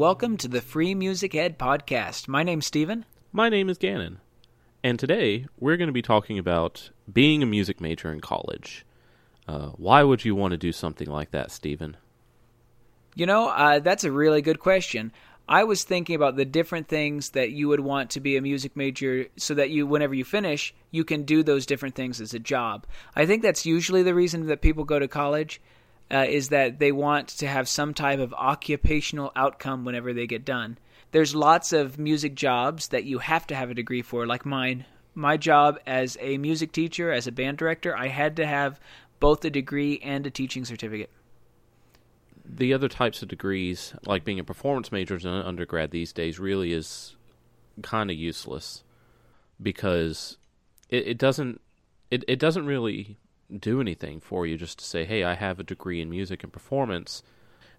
welcome to the Free Music Ed podcast. My name's Steven. My name is Gannon, and today we're going to be talking about being a music major in college. Uh, why would you want to do something like that, Steven? You know, uh, that's a really good question. I was thinking about the different things that you would want to be a music major so that you, whenever you finish, you can do those different things as a job. I think that's usually the reason that people go to college. Uh, is that they want to have some type of occupational outcome whenever they get done. There's lots of music jobs that you have to have a degree for, like mine. My job as a music teacher, as a band director, I had to have both a degree and a teaching certificate the other types of degrees, like being a performance major in an undergrad these days, really is kind of useless because it, it doesn't it, it doesn't really do anything for you just to say, hey, I have a degree in music and performance.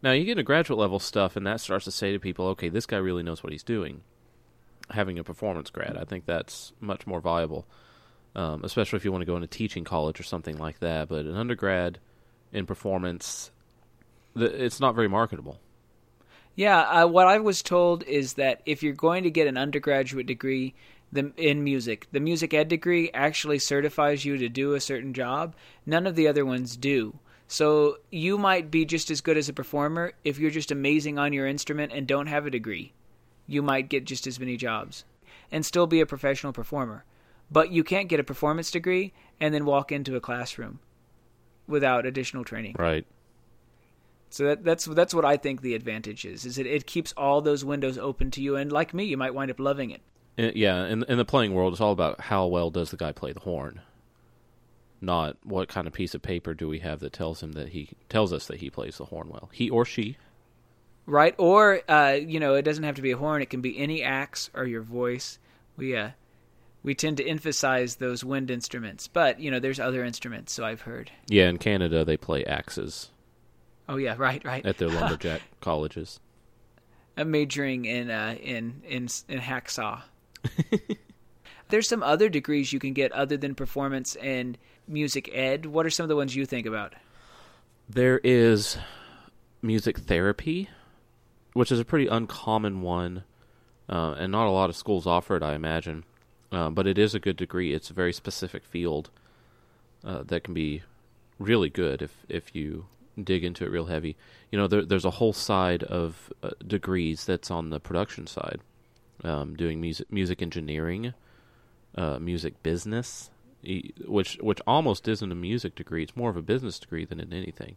Now you get into graduate level stuff, and that starts to say to people, okay, this guy really knows what he's doing. Having a performance grad, I think that's much more viable, um, especially if you want to go into teaching college or something like that. But an undergrad in performance, it's not very marketable. Yeah, uh, what I was told is that if you're going to get an undergraduate degree the, in music, the music ed degree actually certifies you to do a certain job. None of the other ones do. So you might be just as good as a performer if you're just amazing on your instrument and don't have a degree. You might get just as many jobs and still be a professional performer. But you can't get a performance degree and then walk into a classroom without additional training. Right. So that, that's that's what I think the advantage is. Is it it keeps all those windows open to you, and like me, you might wind up loving it. Yeah, in in the playing world, it's all about how well does the guy play the horn, not what kind of piece of paper do we have that tells him that he tells us that he plays the horn well, he or she. Right, or uh, you know, it doesn't have to be a horn; it can be any axe or your voice. We uh, we tend to emphasize those wind instruments, but you know, there's other instruments. So I've heard. Yeah, in Canada they play axes. Oh yeah, right, right. At their lumberjack colleges. I'm majoring in uh, in in in hacksaw. There's some other degrees you can get other than performance and music ed. What are some of the ones you think about? There is music therapy, which is a pretty uncommon one, uh, and not a lot of schools offer it, I imagine. Uh, but it is a good degree. It's a very specific field uh, that can be really good if if you dig into it real heavy. You know, there, there's a whole side of uh, degrees that's on the production side, um, doing music music engineering, uh, music business, which which almost isn't a music degree. It's more of a business degree than in anything.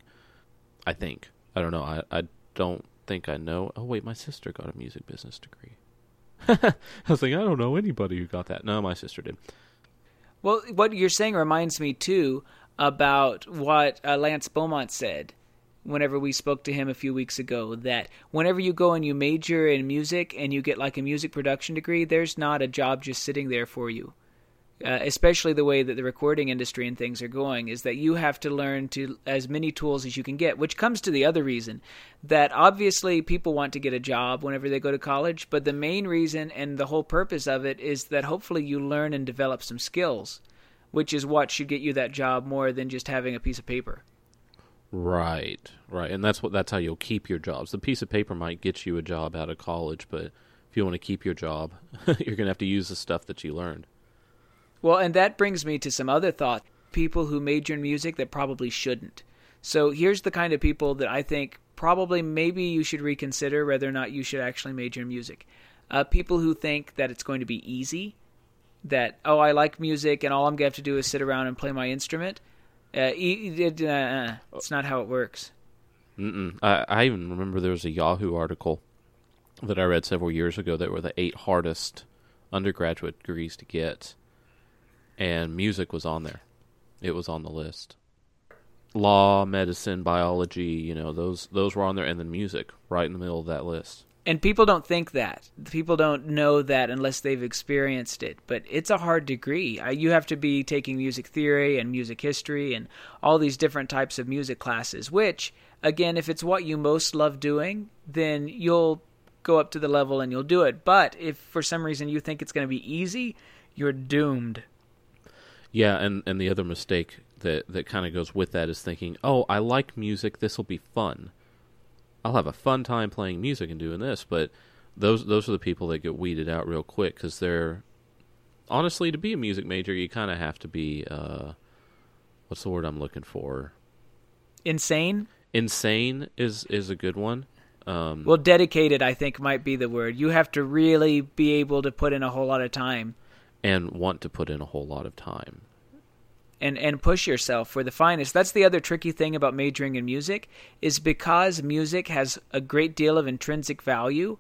I think. I don't know. I I don't think I know. Oh wait, my sister got a music business degree. I was like, I don't know anybody who got that. No, my sister did. Well, what you're saying reminds me too about what uh, Lance Beaumont said whenever we spoke to him a few weeks ago that whenever you go and you major in music and you get like a music production degree, there's not a job just sitting there for you. Uh, especially the way that the recording industry and things are going is that you have to learn to as many tools as you can get which comes to the other reason that obviously people want to get a job whenever they go to college but the main reason and the whole purpose of it is that hopefully you learn and develop some skills which is what should get you that job more than just having a piece of paper. Right, right, and that's what that's how you'll keep your jobs. The piece of paper might get you a job out of college, but if you want to keep your job, you're going to have to use the stuff that you learned. Well, and that brings me to some other thought. People who major in music that probably shouldn't. So here's the kind of people that I think probably maybe you should reconsider whether or not you should actually major in music. Uh, people who think that it's going to be easy that oh I like music and all I'm gonna have to do is sit around and play my instrument. Uh, uh, uh, it's not how it works. Mm-mm. I, I even remember there was a Yahoo article that I read several years ago that were the eight hardest undergraduate degrees to get, and music was on there. It was on the list. Law, medicine, biology, you know, those those were on there, and then music right in the middle of that list and people don't think that. People don't know that unless they've experienced it. But it's a hard degree. You have to be taking music theory and music history and all these different types of music classes which again if it's what you most love doing then you'll go up to the level and you'll do it. But if for some reason you think it's going to be easy you're doomed. Yeah and and the other mistake that that kind of goes with that is thinking oh i like music. This will be fun I'll have a fun time playing music and doing this, but those those are the people that get weeded out real quick because they're honestly to be a music major you kind of have to be uh, what's the word I'm looking for Insane. insane is is a good one um, Well, dedicated, I think, might be the word. You have to really be able to put in a whole lot of time and want to put in a whole lot of time and and push yourself for the finest. That's the other tricky thing about majoring in music is because music has a great deal of intrinsic value.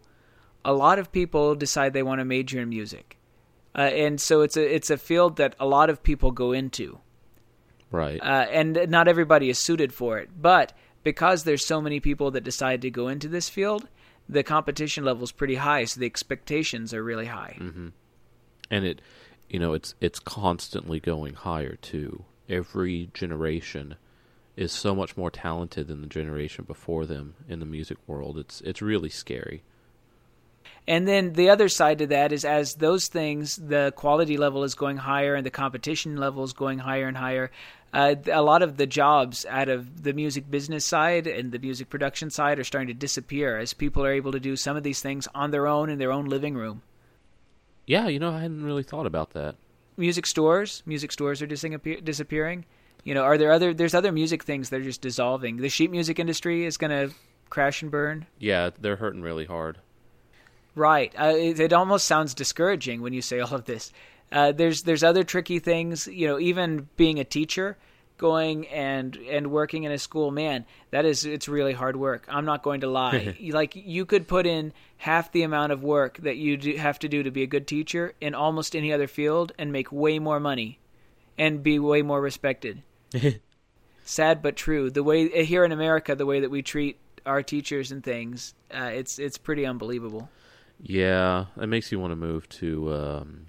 A lot of people decide they want to major in music, uh, and so it's a it's a field that a lot of people go into, right uh, and not everybody is suited for it. But because there's so many people that decide to go into this field, the competition level is pretty high, so the expectations are really high. and it you know it's it's constantly going higher too every generation is so much more talented than the generation before them in the music world it's it's really scary And then the other side to that is as those things, the quality level is going higher and the competition level is going higher and higher. Uh, a lot of the jobs out of the music business side and the music production side are starting to disappear as people are able to do some of these things on their own in their own living room. Yeah you know i hadn't really thought about that Music stores, music stores are disappear- disappearing. You know, are there other? There's other music things that are just dissolving. The sheet music industry is going to crash and burn. yeah they're hurting really hard Right. Uh, it, it almost sounds discouraging when you say all of this. Uh, there's there's other tricky things. You know, even being a teacher, going and and working in a school, man, that is it's really hard work. I'm not going to lie. Like you could put in half the amount of work that you do, have to do to be a good teacher in almost any other field and make way more money, and be way more respected. Sad but true. The way here in America, the way that we treat our teachers and things, uh, it's it's pretty unbelievable. yeah it makes you want to move to um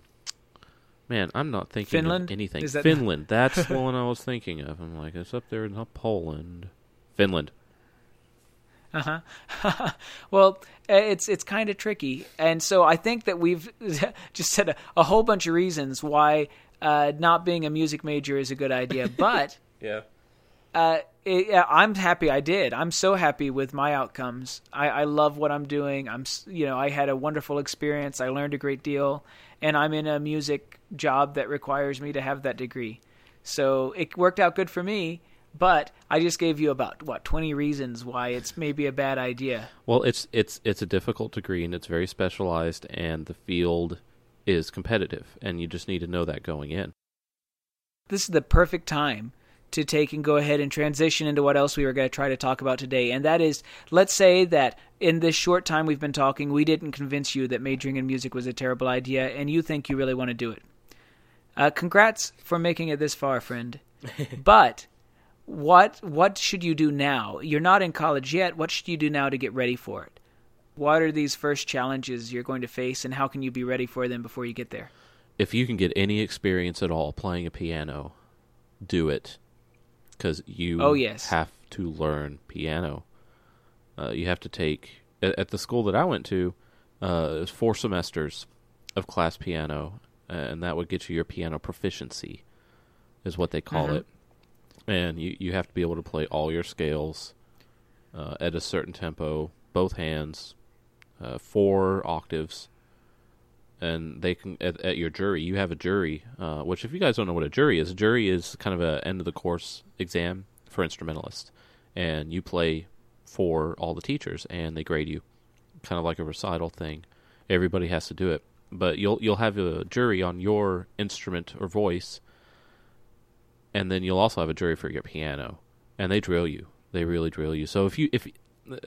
man i'm not thinking Finland? of anything Is that- finland that's the one i was thinking of i'm like it's up there in poland finland Uh huh. well, eh, it's it's kind of tricky, and so I think that we've just said a, a whole bunch of reasons why uh, not being a music major is a good idea. But yeah uh, it, yeah, I'm happy I did. I'm so happy with my outcomes. I, I love what I'm doing. I'm you know I had a wonderful experience. I learned a great deal, and I'm in a music job that requires me to have that degree. So it worked out good for me. But I just gave you about what 20 reasons why it's maybe a bad idea. Well, it's it's it's a difficult degree and it's very specialized, and the field is competitive, and you just need to know that going in. this is the perfect time to take and go ahead and transition into what else we were going to try to talk about today. And that is, let's say that in this short time we've been talking, we didn't convince you that majoring in music was a terrible idea, and you think you really want to do it. Uh, congrats for making it this far, friend. but what what should you do now? You're not in college yet. What should you do now to get ready for it? What are these first challenges you're going to face, and how can you be ready for them before you get there? If you can get any experience at all playing a piano, do it, because you Oh, yes. have to learn piano. Uh, you have to take at, at the school that I went to. Uh, it was four semesters of class piano, and that would get you your piano proficiency, is what they call Mhm. it. And you you have to be able to play all your scales uh, at a certain tempo, both hands, uh, four octaves, and they can at, at your jury. You have a jury, uh, which if you guys don't know what a jury is, a jury is kind of a end of the course exam for instrumentalists, and you play for all the teachers, and they grade you, kind of like a recital thing. Everybody has to do it, but you'll you'll have a jury on your instrument or voice, and then you'll also have a jury for your piano, and they drill you. They really drill you. So if you if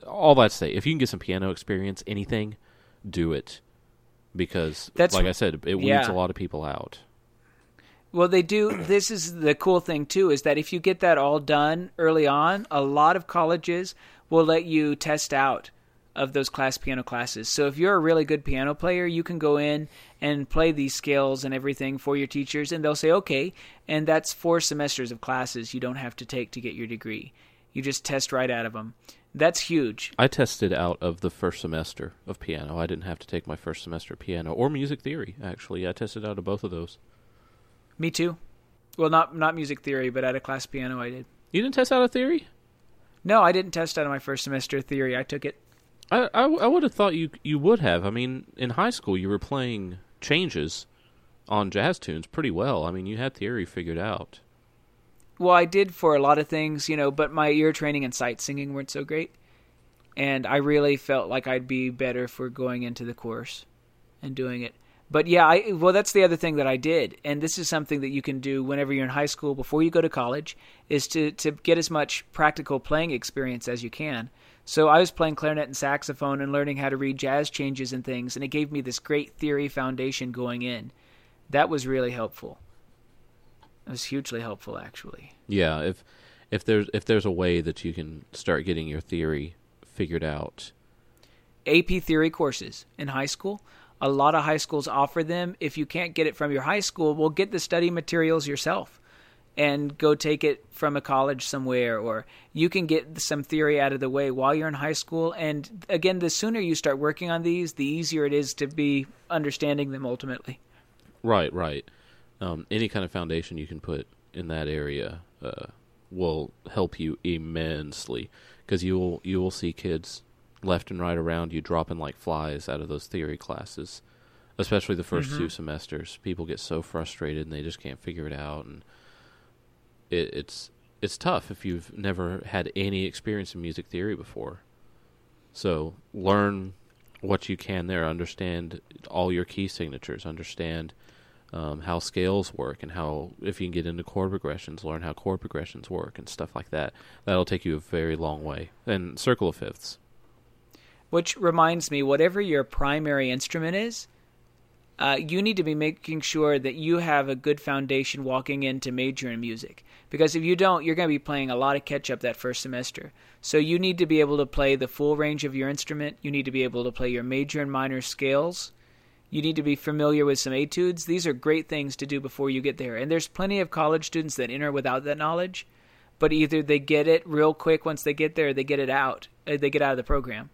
all that say, if you can get some piano experience, anything, do it, because That's- like I said, it weeds yeah. a lot of people out. Well, they do. This is the cool thing too, is that if you get that all done early on, a lot of colleges will let you test out of those class piano classes. So if you're a really good piano player, you can go in and play these scales and everything for your teachers, and they'll say, okay, and that's four semesters of classes you don't have to take to get your degree. You just test right out of them. That's huge. I tested out of the first semester of piano. I didn't have to take my first semester of piano or music theory. Actually, I tested out of both of those. Me too. Well, not not music theory, but at a class piano I did. You didn't test out of theory? No, I didn't test out of my first semester theory. I took it. I, I, I would have thought you you would have. I mean, in high school you were playing changes on jazz tunes pretty well. I mean, you had theory figured out. Well, I did for a lot of things, you know, but my ear training and sight singing weren't so great. And I really felt like I'd be better for going into the course and doing it. But yeah, I well that's the other thing that I did. And this is something that you can do whenever you're in high school before you go to college is to to get as much practical playing experience as you can. So I was playing clarinet and saxophone and learning how to read jazz changes and things and it gave me this great theory foundation going in. That was really helpful. It was hugely helpful actually. Yeah, if if there's if there's a way that you can start getting your theory figured out. AP theory courses in high school a lot of high schools offer them. If you can't get it from your high school, well, get the study materials yourself and go take it from a college somewhere, or you can get some theory out of the way while you're in high school. And again, the sooner you start working on these, the easier it is to be understanding them ultimately. Right, right. Um, any kind of foundation you can put in that area uh, will help you immensely because you will you will see kids left and right around you dropping like flies out of those theory classes especially the 1st mm-hmm. two semesters. People get so frustrated and they just can't figure it out and it, it's it's tough if you've never had any experience in music theory before. So learn what you can there. Understand all your key signatures. Understand um, how scales work and how if you can get into chord progressions learn how chord progressions work and stuff like that that'll take you a very long way and circle of fifths which reminds me, whatever your primary instrument is, uh, you need to be making sure that you have a good foundation walking into major in music. Because if you don't, you're going to be playing a lot of catch up that first semester. So you need to be able to play the full range of your instrument. You need to be able to play your major and minor scales. You need to be familiar with some etudes. These are great things to do before you get there. And there's plenty of college students that enter without that knowledge, but either they get it real quick once they get there, they get it out. Uh, they get out of the program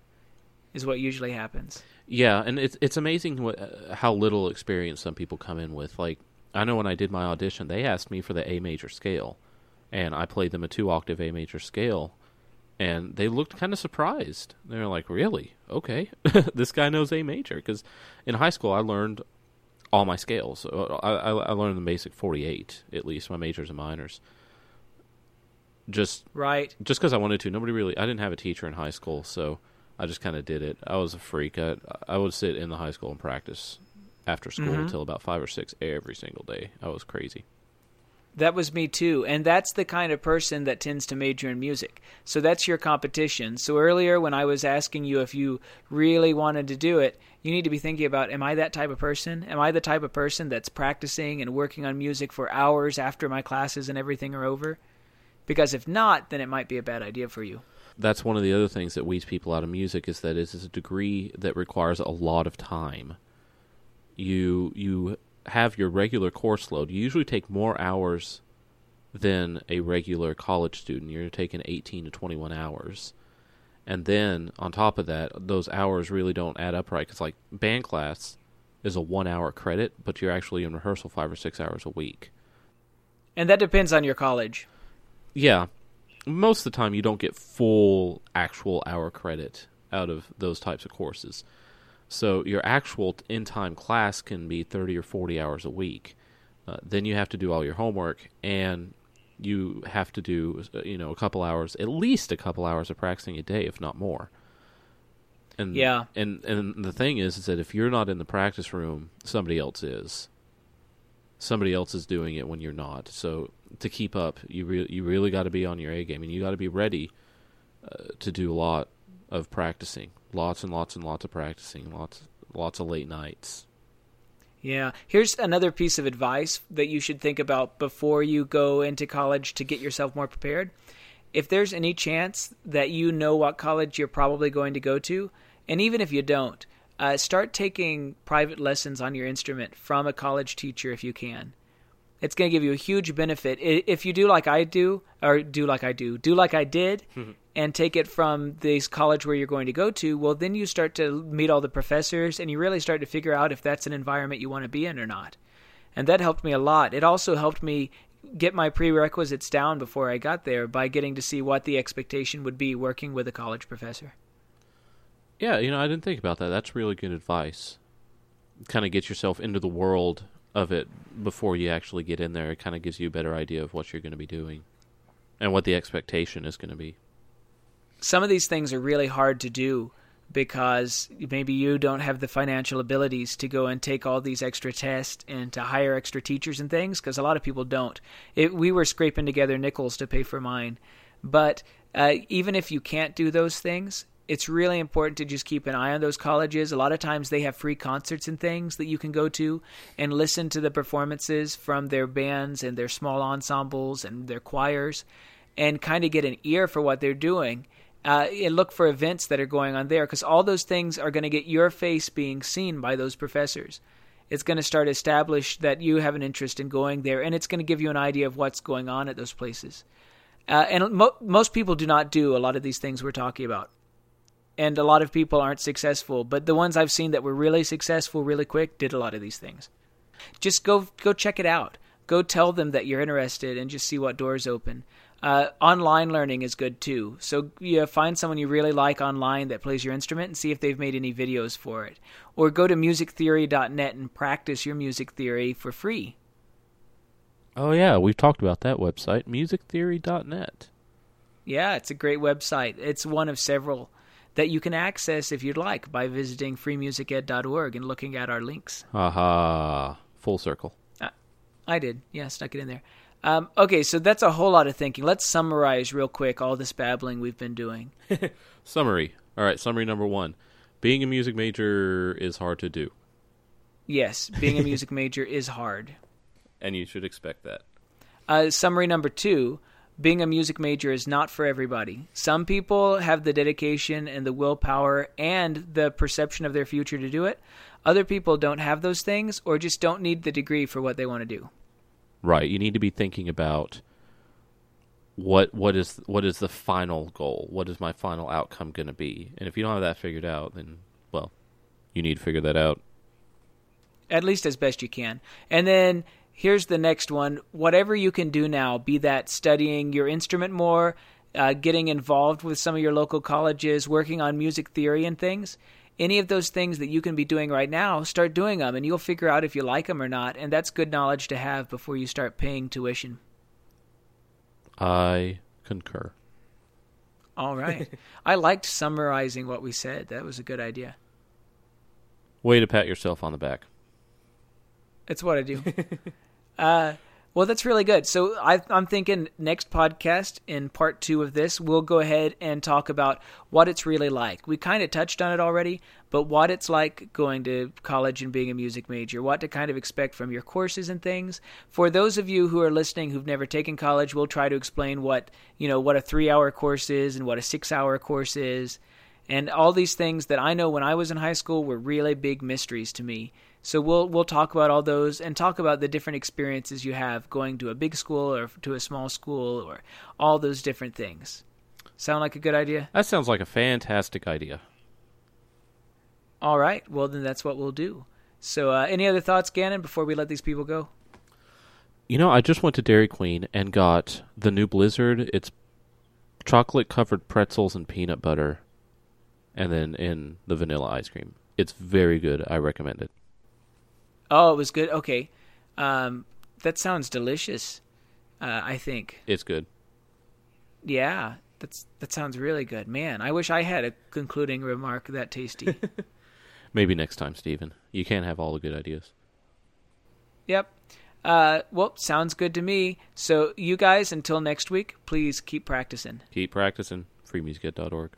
is what usually happens. Yeah, and it's it's amazing what, uh, how little experience some people come in with. Like I know when I did my audition, they asked me for the A major scale, and I played them a two octave A major scale, and they looked kind of surprised. They were like, "Really? Okay, this guy knows A major." Because in high school, I learned all my scales. I, I, I learned the basic forty eight at least, my majors and minors. Just right, just because I wanted to. Nobody really. I didn't have a teacher in high school, so I just kind of did it. I was a freak. I, I would sit in the high school and practice after school mm-hmm. until about five or six every single day. I was crazy. That was me too. And that's the kind of person that tends to major in music. So that's your competition. So earlier, when I was asking you if you really wanted to do it, you need to be thinking about Am I that type of person? Am I the type of person that's practicing and working on music for hours after my classes and everything are over? Because if not, then it might be a bad idea for you that's one of the other things that weeds people out of music is that it is a degree that requires a lot of time. You you have your regular course load. You usually take more hours than a regular college student. You're taking 18 to 21 hours. And then on top of that, those hours really don't add up right cuz like band class is a 1 hour credit, but you're actually in rehearsal 5 or 6 hours a week. And that depends on your college. Yeah, most of the time you don't get full actual hour credit out of those types of courses. So your actual in time class can be 30 or 40 hours a week. Uh, then you have to do all your homework and you have to do uh, you know a couple hours at least a couple hours of practicing a day if not more. And yeah. and and the thing is is that if you're not in the practice room somebody else is. Somebody else is doing it when you're not. So to keep up, you re- you really got to be on your A game, and you got to be ready uh, to do a lot of practicing, lots and lots and lots of practicing, lots lots of late nights. Yeah, here's another piece of advice that you should think about before you go into college to get yourself more prepared. If there's any chance that you know what college you're probably going to go to, and even if you don't, uh, start taking private lessons on your instrument from a college teacher if you can it's going to give you a huge benefit if you do like I do, or do like I do, do like I did, mm-hmm. And take it from this college where you're going to go to. Well, then you start to meet all the professors, and you really start to figure out if that's an environment you want to be in or not. And that helped me a lot. It also helped me get my prerequisites down before I got there by getting to see what the expectation would be working with a college professor. Yeah, you know, I didn't think about that. That's really good advice. Kind of get yourself into the world of it before you actually get in there. It kind of gives you a better idea of what you're going to be doing and what the expectation is going to be. Some of these things are really hard to do because maybe you don't have the financial abilities to go and take all these extra tests and to hire extra teachers and things because a lot of people don't. It, we were scraping together nickels to pay for mine. But uh, even if you can't do those things, it's really important to just keep an eye on those colleges. A lot of times they have free concerts and things that you can go to and listen to the performances from their bands and their small ensembles and their choirs and kind of get an ear for what they're doing. Uh, and look for events that are going on there because all those things are going to get your face being seen by those professors. It's going to start establish that you have an interest in going there, and it's going to give you an idea of what's going on at those places. Uh, and mo- most people do not do a lot of these things we're talking about and a lot of people aren't successful. But the ones I've seen that were really successful really quick did a lot of these things. Just go go check it out. Go tell them that you're interested and just see what doors open. Uh, online learning is good too. So you find someone you really like online that plays your instrument and see if they've made any videos for it. Or go to musictheory.net and practice your music theory for free. Oh yeah, we've talked about that website, musictheory.net. Yeah, it's a great website. It's one of several that you can access if you'd like by visiting freemusiced.org and looking at our links. Aha, full circle. Uh, I did. Yeah, stuck it in there. Um, okay, so that's a whole lot of thinking. Let's summarize real quick all this babbling we've been doing. summary. All right, summary number one. Being a music major is hard to do. Yes, being a music major is hard. And you should expect that. Uh, summary number two being a music major is not for everybody. Some people have the dedication and the willpower and the perception of their future to do it. Other people don't have those things or just don't need the degree for what they want to do. Right. You need to be thinking about what what is what is the final goal? What is my final outcome going to be? And if you don't have that figured out, then well, you need to figure that out at least as best you can. And then here's the next one whatever you can do now, be that studying your instrument more, uh, getting involved with some of your local colleges, working on music theory and things. Any of those things that you can be doing right now, start doing them and you'll figure out if you like them or not. And that's good knowledge to have before you start paying tuition. I concur. All right. I liked summarizing what we said. That was a good idea. Way to pat yourself on the back. It's what I do. uh, well, that's really good. So I, am thinking next podcast in part two of this, we'll go ahead and talk about what it's really like. We kind of touched on it already, but what it's like going to college and being a music major, what to kind of expect from your courses and things. For those of you who are listening who've never taken college, we'll try to explain what you know what a three-hour course is and what a six-hour course is, and all these things that I know when I was in high school were really big mysteries to me. So we'll we'll talk about all those and talk about the different experiences you have going to a big school or to a small school or all those different things. Sound like a good idea? That sounds like a fantastic idea. All right. Well, then that's what we'll do. So, uh, any other thoughts, Gannon, before we let these people go? You know, I just went to Dairy Queen and got the new Blizzard. It's chocolate covered pretzels and peanut butter, and then in the vanilla ice cream. It's very good. I recommend it. Oh, it was good. Okay, um, that sounds delicious. Uh, I think it's good. Yeah, that's that sounds really good, man. I wish I had a concluding remark that tasty. Maybe next time, Stephen. You can't have all the good ideas. Yep. Uh, well, sounds good to me. So, you guys, until next week, please keep practicing. Keep practicing. Freemusiced.org.